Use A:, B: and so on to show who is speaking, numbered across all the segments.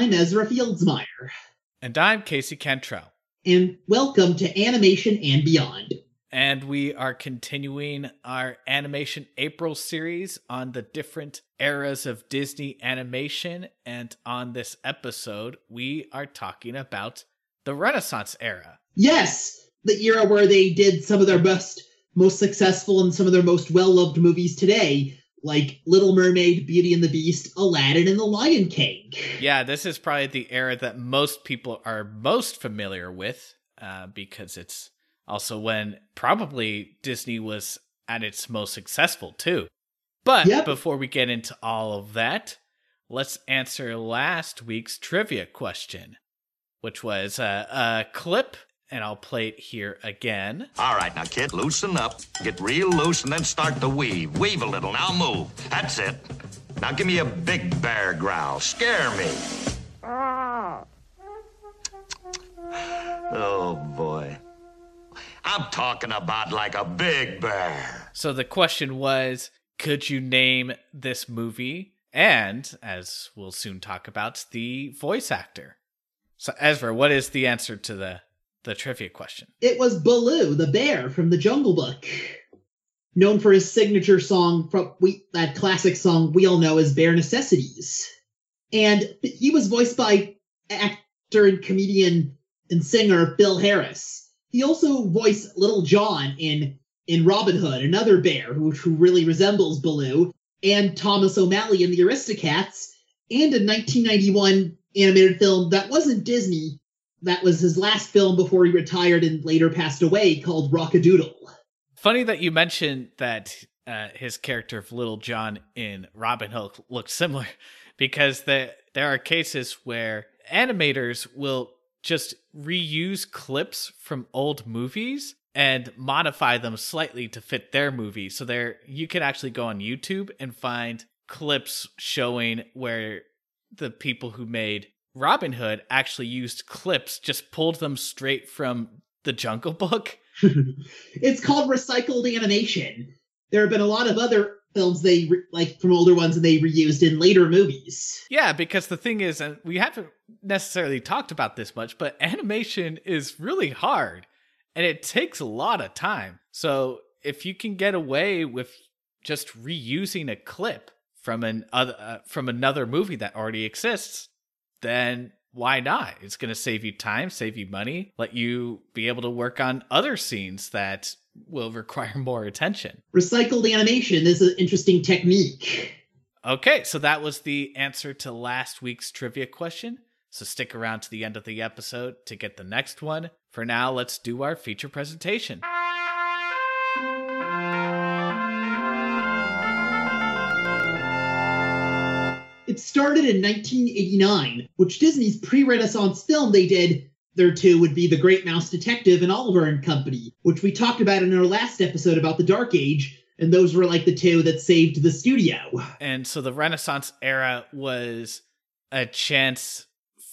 A: I'm Ezra Fieldsmeyer.
B: And I'm Casey Cantrell.
A: And welcome to Animation and Beyond.
B: And we are continuing our Animation April series on the different eras of Disney animation. And on this episode, we are talking about the Renaissance era.
A: Yes, the era where they did some of their best, most successful, and some of their most well loved movies today, like Little Mermaid, Beauty and the Beast, Aladdin, and The Lion King.
B: Yeah, this is probably the era that most people are most familiar with uh, because it's also when probably Disney was at its most successful too. But yep. before we get into all of that, let's answer last week's trivia question, which was a, a clip and I'll play it here again.
C: All right, now, kid, loosen up. Get real loose and then start to weave. Weave a little. Now move. That's it. Now give me a big bear growl. Scare me. Oh, boy. I'm talking about like a big bear.
B: So the question was could you name this movie? And, as we'll soon talk about, the voice actor. So, Ezra, what is the answer to the the trivia question.
A: It was Baloo, the bear from the Jungle Book. Known for his signature song from we, that classic song we all know as Bare Necessities. And he was voiced by actor and comedian and singer Phil Harris. He also voiced Little John in in Robin Hood, another bear who, who really resembles Baloo, and Thomas O'Malley in The Aristocats, and a 1991 animated film that wasn't Disney that was his last film before he retired and later passed away called Rock-a-Doodle.
B: Funny that you mentioned that uh, his character of Little John in Robin Hood looks similar because the, there are cases where animators will just reuse clips from old movies and modify them slightly to fit their movie. So there you can actually go on YouTube and find clips showing where the people who made Robin Hood actually used clips, just pulled them straight from the Jungle Book.
A: it's called recycled animation. There have been a lot of other films they re- like from older ones and they reused in later movies.
B: Yeah, because the thing is, and we haven't necessarily talked about this much, but animation is really hard and it takes a lot of time. So if you can get away with just reusing a clip from an other uh, from another movie that already exists, then why not? It's going to save you time, save you money, let you be able to work on other scenes that will require more attention.
A: Recycled animation is an interesting technique.
B: Okay, so that was the answer to last week's trivia question. So stick around to the end of the episode to get the next one. For now, let's do our feature presentation.
A: It started in 1989, which Disney's pre-Renaissance film they did there too would be The Great Mouse Detective and Oliver and Company, which we talked about in our last episode about the Dark Age, and those were like the two that saved the studio.
B: And so the Renaissance era was a chance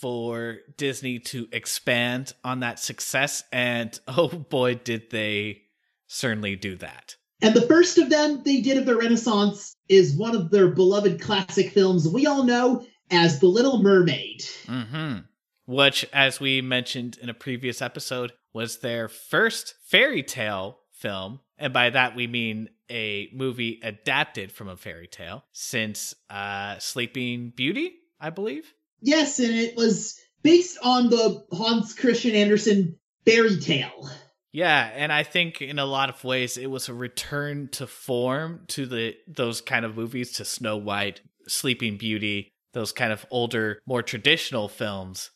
B: for Disney to expand on that success, and oh boy, did they certainly do that.
A: And the first of them they did of the Renaissance is one of their beloved classic films we all know as The Little Mermaid.
B: Mm-hmm. Which, as we mentioned in a previous episode, was their first fairy tale film. And by that we mean a movie adapted from a fairy tale since uh, Sleeping Beauty, I believe.
A: Yes, and it was based on the Hans Christian Andersen fairy tale.
B: Yeah, and I think in a lot of ways it was a return to form to the those kind of movies to Snow White, Sleeping Beauty, those kind of older, more traditional films.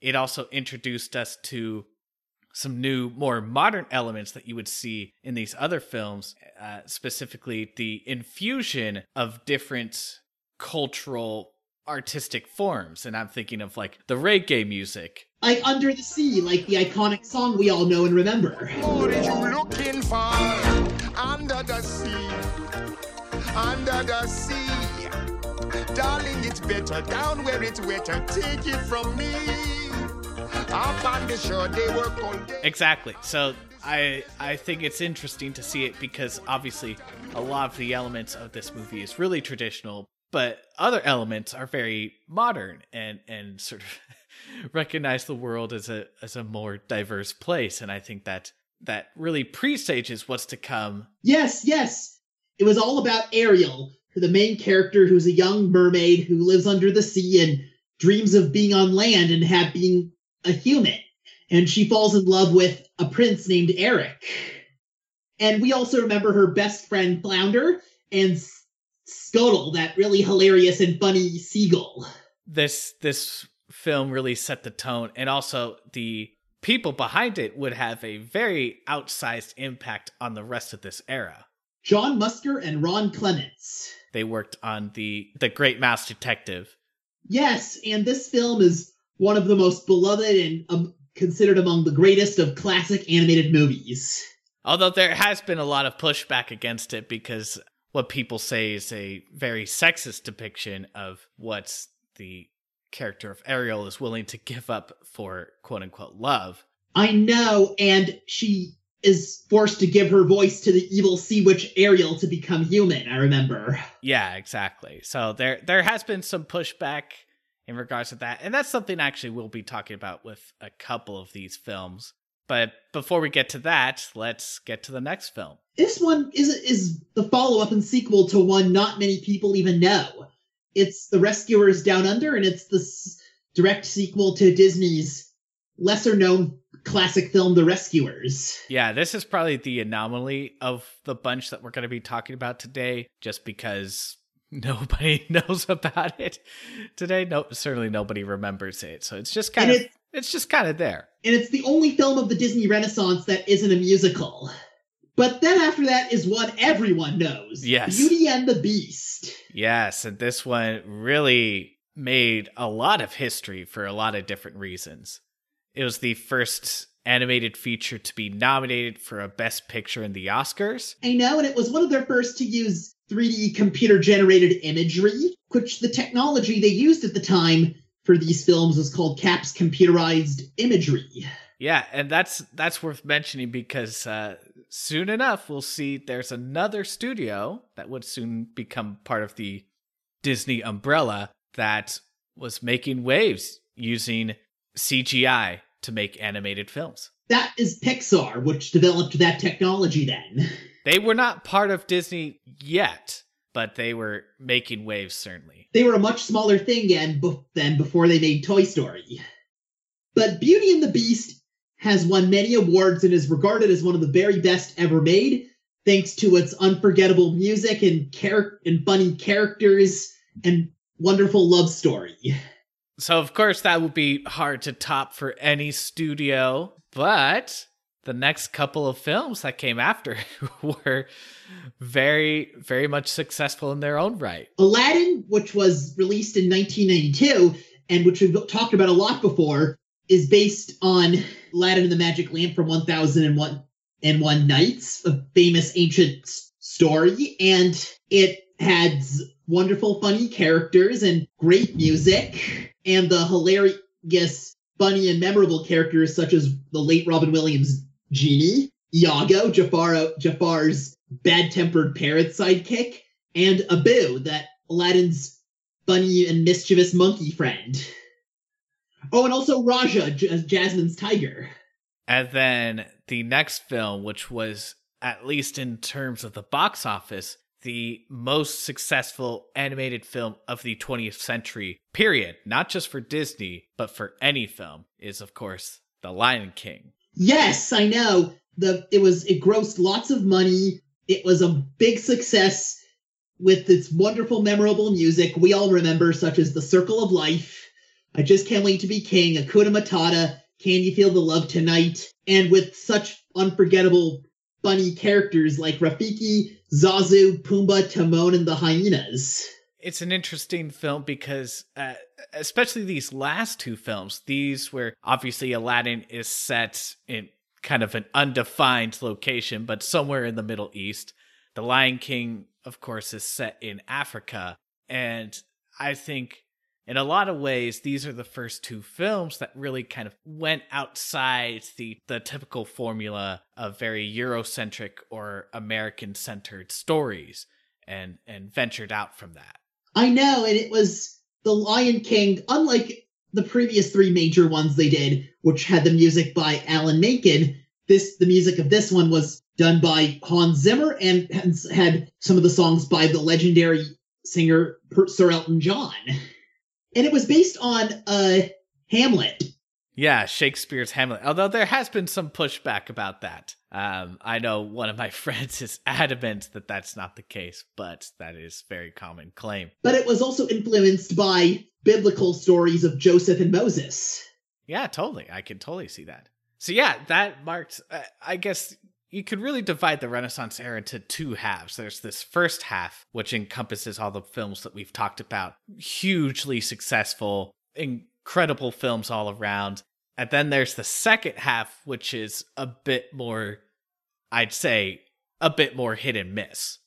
B: It also introduced us to some new, more modern elements that you would see in these other films, uh, specifically the infusion of different cultural artistic forms. And I'm thinking of like the reggae music.
A: Like Under the Sea, like the iconic song we all know and remember.
D: What are you looking for? Under the sea. Under the sea. Darling, it's better down where it's wetter. Take it from me. Up on the shore, they work all day.
B: Exactly. So I I think it's interesting to see it because obviously a lot of the elements of this movie is really traditional, but other elements are very modern and and sort of recognize the world as a as a more diverse place and i think that that really presages what's to come
A: Yes, yes. It was all about Ariel, the main character who's a young mermaid who lives under the sea and dreams of being on land and have being a human. And she falls in love with a prince named Eric. And we also remember her best friend Flounder and Scuttle, that really hilarious and funny seagull.
B: this this film really set the tone and also the people behind it would have a very outsized impact on the rest of this era
A: John Musker and Ron Clements.
B: they worked on the the great mouse detective
A: Yes, and this film is one of the most beloved and um, considered among the greatest of classic animated movies.
B: although there has been a lot of pushback against it because what people say is a very sexist depiction of what the character of ariel is willing to give up for quote unquote love
A: I know, and she is forced to give her voice to the evil sea witch Ariel to become human, I remember.
B: Yeah, exactly. So there there has been some pushback in regards to that. And that's something actually we'll be talking about with a couple of these films. But before we get to that, let's get to the next film.
A: This one is is the follow-up and sequel to one not many people even know. It's The Rescuers Down Under, and it's the s- direct sequel to Disney's lesser-known classic film The Rescuers.
B: Yeah, this is probably the anomaly of the bunch that we're going to be talking about today just because nobody knows about it today. No certainly nobody remembers it. So it's just kind
A: And
B: of
A: it-
B: it's just kind of there.
A: and it's the only film of the Disney Renaissance that isn't a musical. But then after that is what everyone knows.
B: Yes.
A: Beauty and the Beast.
B: Yes, and this one really made a lot of history for a lot of different reasons. It was the first animated feature to be nominated for a Best Picture in the Oscars.
A: I know, and it was one of their first to use 3D computer generated imagery, which the technology they used at the time for these films was called CAPS computerized imagery.
B: Yeah, and that's that's worth mentioning because uh, soon enough we'll see there's another studio that would soon become part of the Disney umbrella that was making waves using CGI to make animated films.
A: That is Pixar, which developed that technology then.
B: They were not part of Disney yet, but they were making waves certainly.
A: They were a much smaller thing and be- than before they made Toy Story. But Beauty and the Beast has won many awards and is regarded as one of the very best ever made, thanks to its unforgettable music and char- and funny characters and wonderful love story.
B: So of course that would be hard to top for any studio, but the next couple of films that came after were very very much successful in their own right.
A: Aladdin, which was released in 1992 and which we've talked about a lot before, is based on Aladdin and the Magic Lamp from 1001 and One Nights, a famous ancient story, and it had wonderful, funny characters and great music, and the hilarious, funny, and memorable characters such as the late Robin Williams genie, Iago, Jafar, Jafar's bad-tempered parrot sidekick, and Abu, that Aladdin's funny and mischievous monkey friend. Oh, and also Rajah, J- Jasmine's tiger.
B: And then the next film which was at least in terms of the box office the most successful animated film of the 20th century period, not just for Disney, but for any film is of course The Lion King.
A: Yes, I know. The it was it grossed lots of money. It was a big success with its wonderful, memorable music we all remember, such as "The Circle of Life," "I Just Can't Wait to Be King," "Hakuna Matata," "Can You Feel the Love Tonight," and with such unforgettable, funny characters like Rafiki, Zazu, Pumbaa, Timon, and the hyenas.
B: It's an interesting film because, uh, especially these last two films, these where obviously Aladdin is set in kind of an undefined location, but somewhere in the Middle East. The Lion King, of course, is set in Africa. And I think in a lot of ways, these are the first two films that really kind of went outside the, the typical formula of very Eurocentric or American centered stories and, and ventured out from that.
A: I know, and it was The Lion King, unlike the previous three major ones they did, which had the music by Alan Menken. This the music of this one was done by Hans Zimmer and had some of the songs by the legendary singer Sir Elton John. And it was based on uh, Hamlet.
B: Yeah, Shakespeare's Hamlet. Although there has been some pushback about that. Um, I know one of my friends is adamant that that's not the case, but that is very common claim.
A: But it was also influenced by biblical stories of Joseph and Moses.
B: Yeah, totally. I can totally see that. So yeah, that marked. Uh, I guess you could really divide the Renaissance era into two halves. There's this first half, which encompasses all the films that we've talked about, hugely successful, incredible films all around. And then there's the second half, which is a bit more, I'd say, a bit more hit and miss.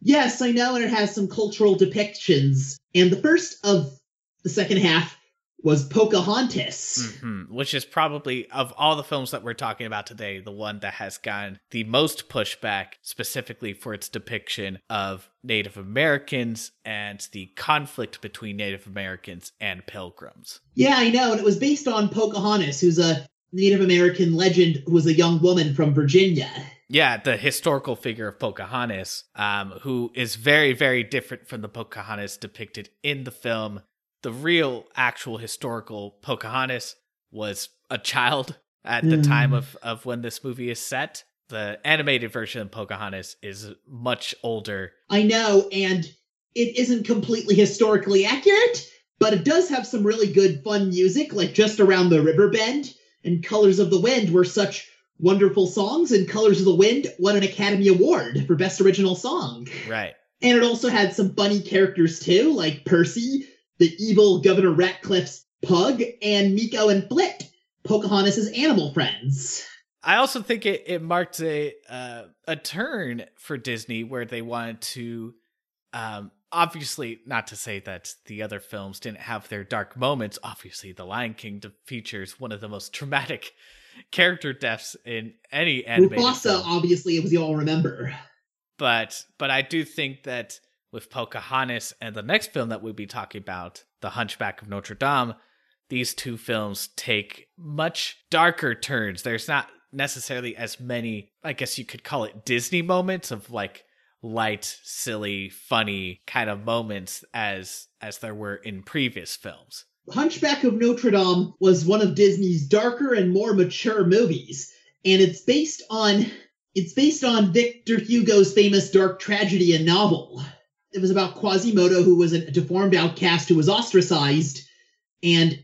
A: Yes, I know, and it has some cultural depictions. And the first of the second half was Pocahontas.
B: Mm-hmm. Which is probably, of all the films that we're talking about today, the one that has gotten the most pushback, specifically for its depiction of Native Americans and the conflict between Native Americans and pilgrims.
A: Yeah, I know. And it was based on Pocahontas, who's a Native American legend who was a young woman from Virginia.
B: Yeah, the historical figure of Pocahontas, um, who is very, very different from the Pocahontas depicted in the film the real actual historical Pocahontas was a child at the mm. time of, of when this movie is set. The animated version of Pocahontas is much older.
A: I know, and it isn't completely historically accurate, but it does have some really good fun music, like Just Around the River Bend and Colors of the Wind were such wonderful songs, and Colors of the Wind won an Academy Award for Best Original Song.
B: Right.
A: And it also had some funny characters too, like Percy, the evil Governor Ratcliffe's pug, and Meeko and Flit, Pocahontas' animal friends.
B: I also think it, it marked a uh, a turn for Disney where they wanted to, um, obviously, not to say that the other films didn't have their dark moments. Obviously, The Lion King features one of the most traumatic character deaths in any animated Mufasa, film.
A: obviously, as you all remember.
B: But but I do think that with Pocahontas and the next film that we'll be talking about, The Hunchback of Notre Dame, these two films take much darker turns. There's not necessarily as many, I guess you could call it Disney moments of like light, silly, funny kind of moments as as there were in previous films.
A: Hunchback of Notre Dame was one of Disney's darker and more mature movies, and it's based on it's based on Victor Hugo's famous dark tragedy and novel it was about Quasimodo, who was a deformed outcast who was ostracized and,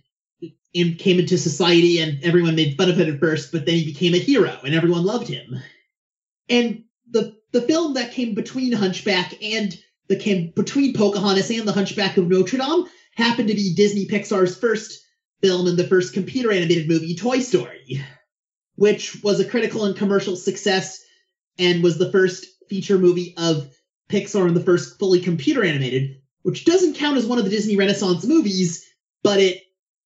A: came into society, and everyone made fun of him at first, but then he became a hero, and everyone loved him. And the the film that came between Hunchback and the came between Pocahontas and the Hunchback of Notre Dame happened to be Disney Pixar's first film and the first computer animated movie, Toy Story, which was a critical and commercial success and was the first feature movie of Pixar and the first fully computer animated, which doesn't count as one of the Disney Renaissance movies, but it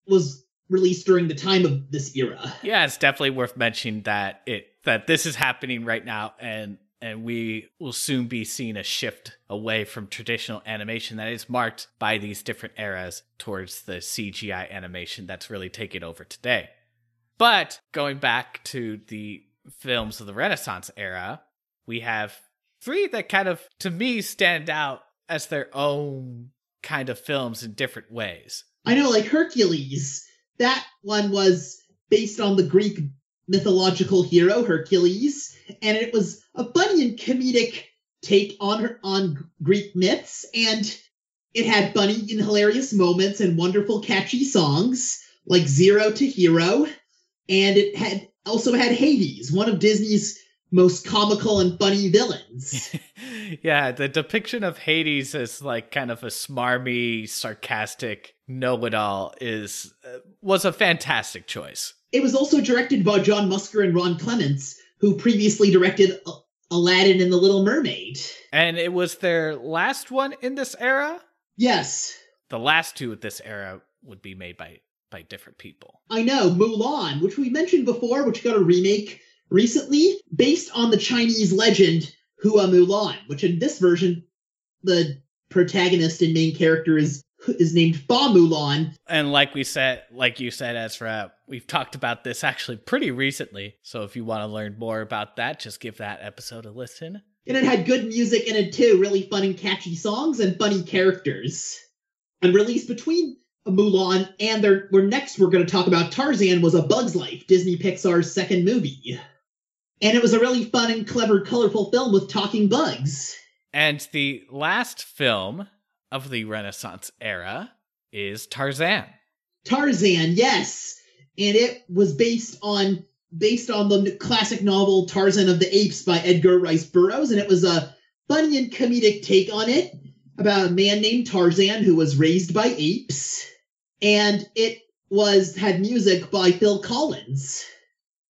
A: was released during the time of this era.
B: Yeah, it's definitely worth mentioning that it that this is happening right now and and we will soon be seeing a shift away from traditional animation that is marked by these different eras towards the CGI animation that's really taking over today. But going back to the films of the Renaissance era, we have three that kind of, to me, stand out as their own kind of films in different ways.
A: I know, like Hercules. That one was based on the Greek mythological hero Hercules, and it was a funny and comedic take on on Greek myths, and it had funny and hilarious moments and wonderful catchy songs like Zero to Hero, and it had also had Hades, one of Disney's most comical and funny villains.
B: yeah, the depiction of Hades as like kind of a smarmy, sarcastic know-it-all is uh, was a fantastic choice.
A: It was also directed by John Musker and Ron Clements, who previously directed Aladdin and the Little Mermaid.
B: And it was their last one in this era?
A: Yes.
B: The last two of this era would be made by by different people.
A: I know, Mulan, which we mentioned before, which got a remake recently based on the Chinese legend Hua Mulan, which in this version, the protagonist and main character is is named Fa Mulan.
B: And like we said, like you said, Ezra, we've talked about this actually pretty recently. So if you want to learn more about that, just give that episode a listen.
A: And it had good music in it too, really fun and catchy songs and funny characters. And released between Mulan and their we're next we're going to talk about Tarzan was A Bug's Life, Disney Pixar's second movie. And it was a really fun and clever, colorful film with talking bugs.
B: And the last film of the Renaissance era is Tarzan.
A: Tarzan, yes. And it was based on based on the classic novel Tarzan of the Apes by Edgar Rice Burroughs, and it was a funny and comedic take on it about a man named Tarzan who was raised by apes. And it was had music by Phil Collins.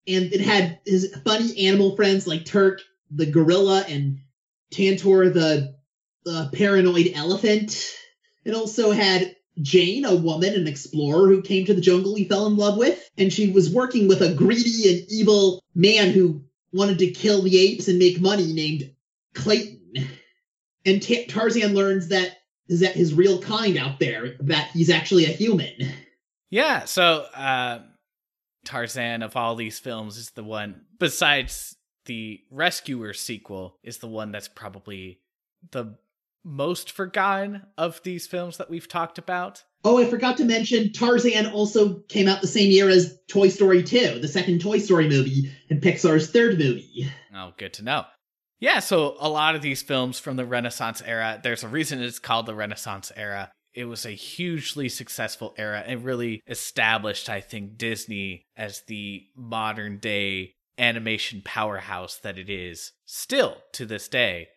A: And it had his funny animal friends like Terk the gorilla and Tantor the the paranoid elephant. It also had Jane, a woman, an explorer who came to the jungle he fell in love with, and she was working with a greedy and evil man who wanted to kill the apes and make money named Clayton. And T- Tarzan learns that is that his real kind out there, that he's actually a human.
B: Yeah, so uh, Tarzan of all these films is the one, besides the Rescuer sequel, is the one that's probably the most forgotten of these films that we've talked about.
A: Oh, I forgot to mention Tarzan also came out the same year as Toy Story 2, the second Toy Story movie, and Pixar's third movie.
B: Oh, good to know. Yeah, so a lot of these films from the Renaissance era, there's a reason it's called the Renaissance era. It was a hugely successful era and really established, I think, Disney as the modern day animation powerhouse that it is still to this day.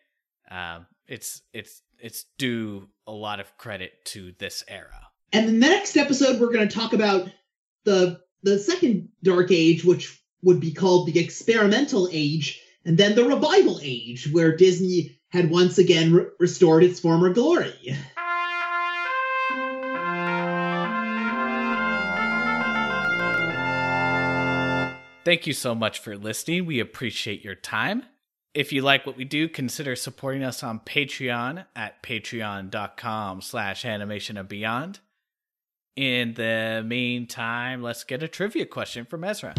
B: Um, it's it's it's due a lot of credit to this era.
A: And the next episode, we're going to talk about the the second Dark Age, which would be called the Experimental Age, and then the Revival Age, where Disney had once again re- restored its former glory.
B: Thank you so much for listening. We appreciate your time. If you like what we do, consider supporting us on Patreon at patreon.com slash animation and beyond. In the meantime, let's get a trivia question from Ezra.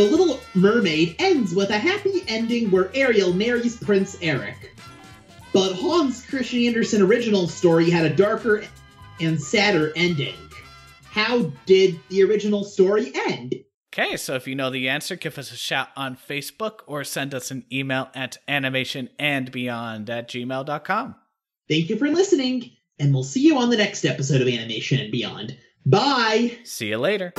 A: The Little Mermaid ends with a happy ending where Ariel marries Prince Eric. But Hans Christian Andersen original story had a darker and sadder ending. How did the original story end?
B: Okay, so if you know the answer, give us a shout on Facebook or send us an email at animationandbeyond at gmail.com.
A: Thank you for listening, and we'll see you on the next episode of Animation and Beyond. Bye!
B: See you later.